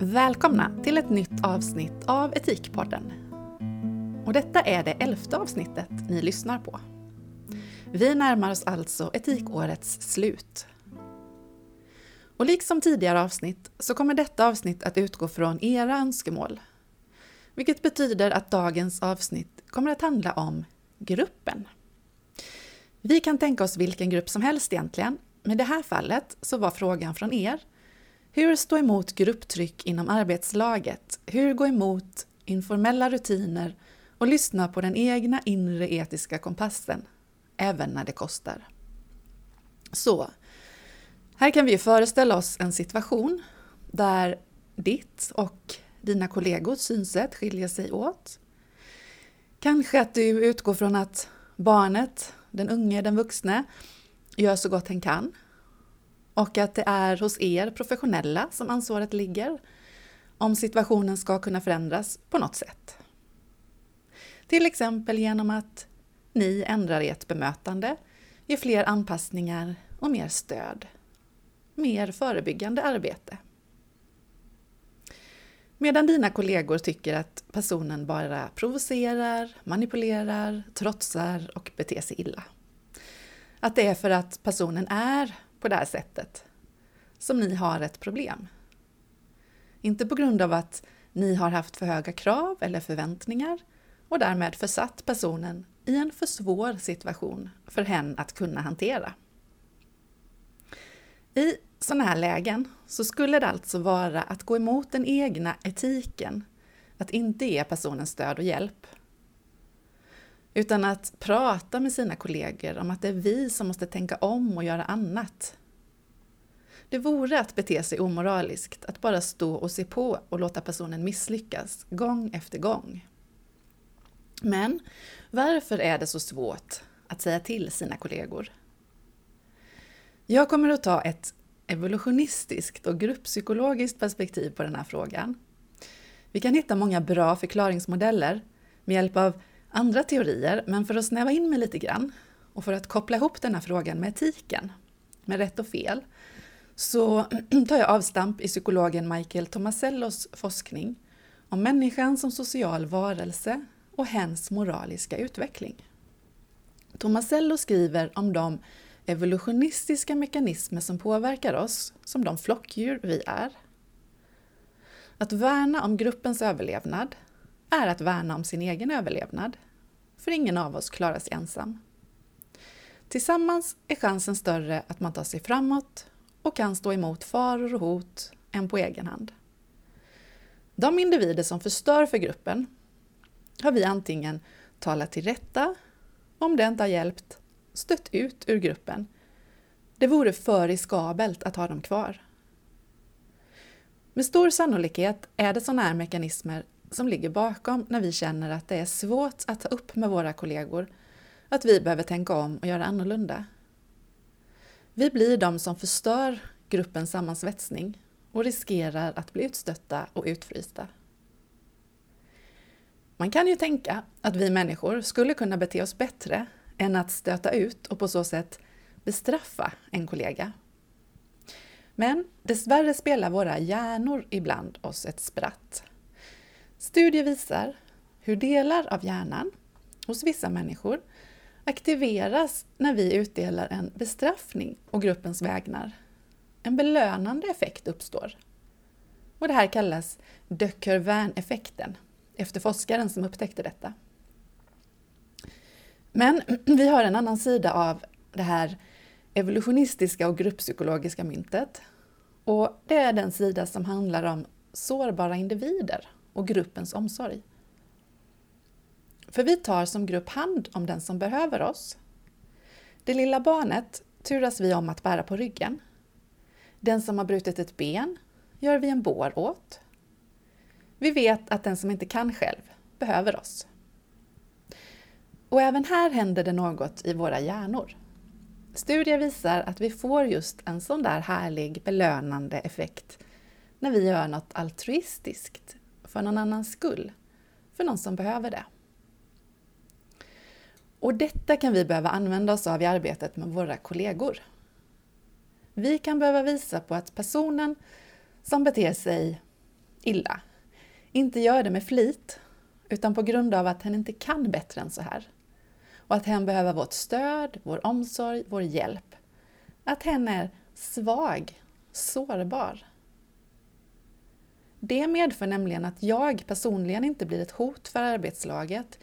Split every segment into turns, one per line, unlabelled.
Välkomna till ett nytt avsnitt av Etikpodden. Och detta är det elfte avsnittet ni lyssnar på. Vi närmar oss alltså etikårets slut. Och liksom tidigare avsnitt så kommer detta avsnitt att utgå från era önskemål. Vilket betyder att dagens avsnitt kommer att handla om gruppen. Vi kan tänka oss vilken grupp som helst egentligen, men i det här fallet så var frågan från er hur stå emot grupptryck inom arbetslaget? Hur gå emot informella rutiner och lyssna på den egna inre etiska kompassen, även när det kostar? Så, här kan vi föreställa oss en situation där ditt och dina kollegors synsätt skiljer sig åt. Kanske att du utgår från att barnet, den unge, den vuxne, gör så gott hen kan och att det är hos er professionella som ansvaret ligger om situationen ska kunna förändras på något sätt. Till exempel genom att ni ändrar ert bemötande, ger fler anpassningar och mer stöd. Mer förebyggande arbete. Medan dina kollegor tycker att personen bara provocerar, manipulerar, trotsar och beter sig illa. Att det är för att personen är på det här sättet som ni har ett problem. Inte på grund av att ni har haft för höga krav eller förväntningar och därmed försatt personen i en för svår situation för hen att kunna hantera. I sådana här lägen så skulle det alltså vara att gå emot den egna etiken, att inte ge personen stöd och hjälp. Utan att prata med sina kollegor om att det är vi som måste tänka om och göra annat. Det vore att bete sig omoraliskt att bara stå och se på och låta personen misslyckas gång efter gång. Men varför är det så svårt att säga till sina kollegor? Jag kommer att ta ett evolutionistiskt och grupppsykologiskt perspektiv på den här frågan. Vi kan hitta många bra förklaringsmodeller med hjälp av andra teorier, men för att snäva in mig lite grann och för att koppla ihop den här frågan med etiken, med rätt och fel, så tar jag avstamp i psykologen Michael Tomasellos forskning om människan som social varelse och hens moraliska utveckling. Tomasello skriver om de evolutionistiska mekanismer som påverkar oss som de flockdjur vi är. Att värna om gruppens överlevnad är att värna om sin egen överlevnad, för ingen av oss klarar sig ensam. Tillsammans är chansen större att man tar sig framåt och kan stå emot faror och hot än på egen hand. De individer som förstör för gruppen har vi antingen talat till rätta, om det inte har hjälpt, stött ut ur gruppen. Det vore för riskabelt att ha dem kvar. Med stor sannolikhet är det sådana här mekanismer som ligger bakom när vi känner att det är svårt att ta upp med våra kollegor att vi behöver tänka om och göra annorlunda. Vi blir de som förstör gruppens sammansvetsning och riskerar att bli utstötta och utfrysta. Man kan ju tänka att vi människor skulle kunna bete oss bättre än att stöta ut och på så sätt bestraffa en kollega. Men dessvärre spelar våra hjärnor ibland oss ett spratt. Studier visar hur delar av hjärnan hos vissa människor aktiveras när vi utdelar en bestraffning och gruppens vägnar. En belönande effekt uppstår. Och det här kallas de Quervain-effekten, efter forskaren som upptäckte detta. Men vi har en annan sida av det här evolutionistiska och grupppsykologiska myntet. Och det är den sida som handlar om sårbara individer och gruppens omsorg. För vi tar som grupp hand om den som behöver oss. Det lilla barnet turas vi om att bära på ryggen. Den som har brutit ett ben gör vi en bår åt. Vi vet att den som inte kan själv behöver oss. Och även här händer det något i våra hjärnor. Studier visar att vi får just en sån där härlig belönande effekt när vi gör något altruistiskt för någon annans skull, för någon som behöver det. Och detta kan vi behöva använda oss av i arbetet med våra kollegor. Vi kan behöva visa på att personen som beter sig illa. Inte gör det med flit, utan på grund av att hen inte kan bättre än så här. Och att hen behöver vårt stöd, vår omsorg, vår hjälp. Att hen är svag, sårbar. Det medför nämligen att jag personligen inte blir ett hot för arbetslaget.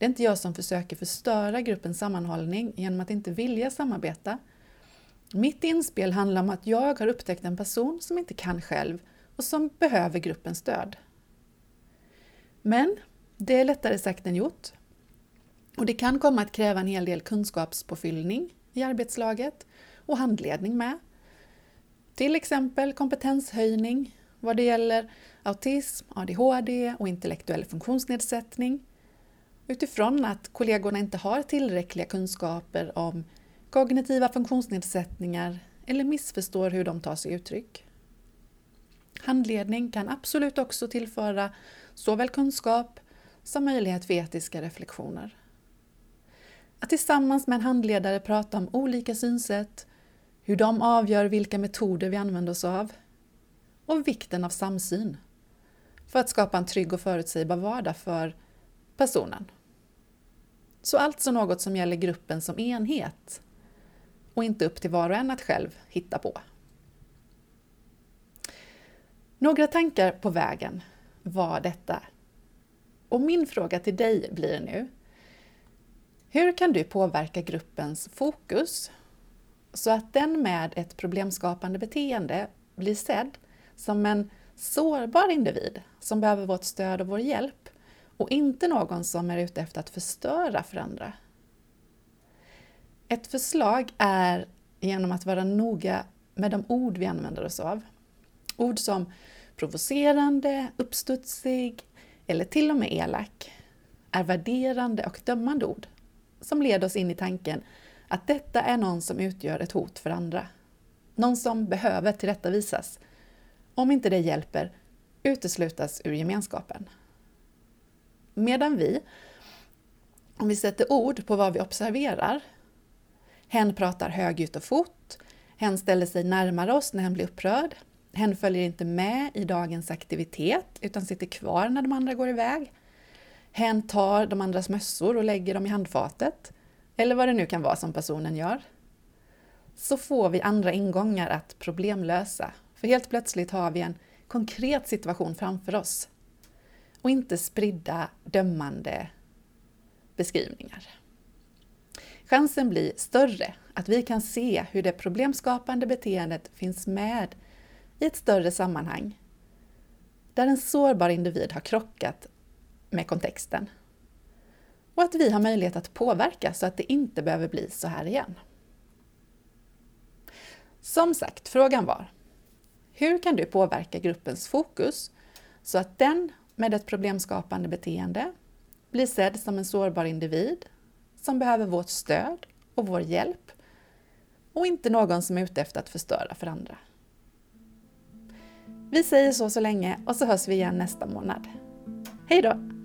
Det är inte jag som försöker förstöra gruppens sammanhållning genom att inte vilja samarbeta. Mitt inspel handlar om att jag har upptäckt en person som inte kan själv och som behöver gruppens stöd. Men det är lättare sagt än gjort. Och det kan komma att kräva en hel del kunskapspåfyllning i arbetslaget och handledning med. Till exempel kompetenshöjning vad det gäller autism, ADHD och intellektuell funktionsnedsättning utifrån att kollegorna inte har tillräckliga kunskaper om kognitiva funktionsnedsättningar eller missförstår hur de tar sig uttryck. Handledning kan absolut också tillföra såväl kunskap som möjlighet för etiska reflektioner. Att tillsammans med en handledare prata om olika synsätt, hur de avgör vilka metoder vi använder oss av och vikten av samsyn för att skapa en trygg och förutsägbar vardag för personen. Så alltså något som gäller gruppen som enhet och inte upp till var och en att själv hitta på. Några tankar på vägen var detta. Och min fråga till dig blir nu, hur kan du påverka gruppens fokus så att den med ett problemskapande beteende blir sedd som en sårbar individ som behöver vårt stöd och vår hjälp och inte någon som är ute efter att förstöra för andra? Ett förslag är genom att vara noga med de ord vi använder oss av. Ord som provocerande, uppstudsig eller till och med elak är värderande och dömande ord som leder oss in i tanken att detta är någon som utgör ett hot för andra. Någon som behöver tillrättavisas. Om inte det hjälper, uteslutas ur gemenskapen. Medan vi, om vi sätter ord på vad vi observerar, hen pratar högljutt och fort, hen ställer sig närmare oss när hen blir upprörd, hen följer inte med i dagens aktivitet utan sitter kvar när de andra går iväg. Hen tar de andras mössor och lägger dem i handfatet, eller vad det nu kan vara som personen gör. Så får vi andra ingångar att problemlösa, för helt plötsligt har vi en konkret situation framför oss och inte spridda dömande beskrivningar. Chansen blir större att vi kan se hur det problemskapande beteendet finns med i ett större sammanhang där en sårbar individ har krockat med kontexten. Och att vi har möjlighet att påverka så att det inte behöver bli så här igen. Som sagt, frågan var Hur kan du påverka gruppens fokus så att den med ett problemskapande beteende blir sedd som en sårbar individ som behöver vårt stöd och vår hjälp och inte någon som är ute efter att förstöra för andra. Vi säger så så länge och så hörs vi igen nästa månad. Hej då!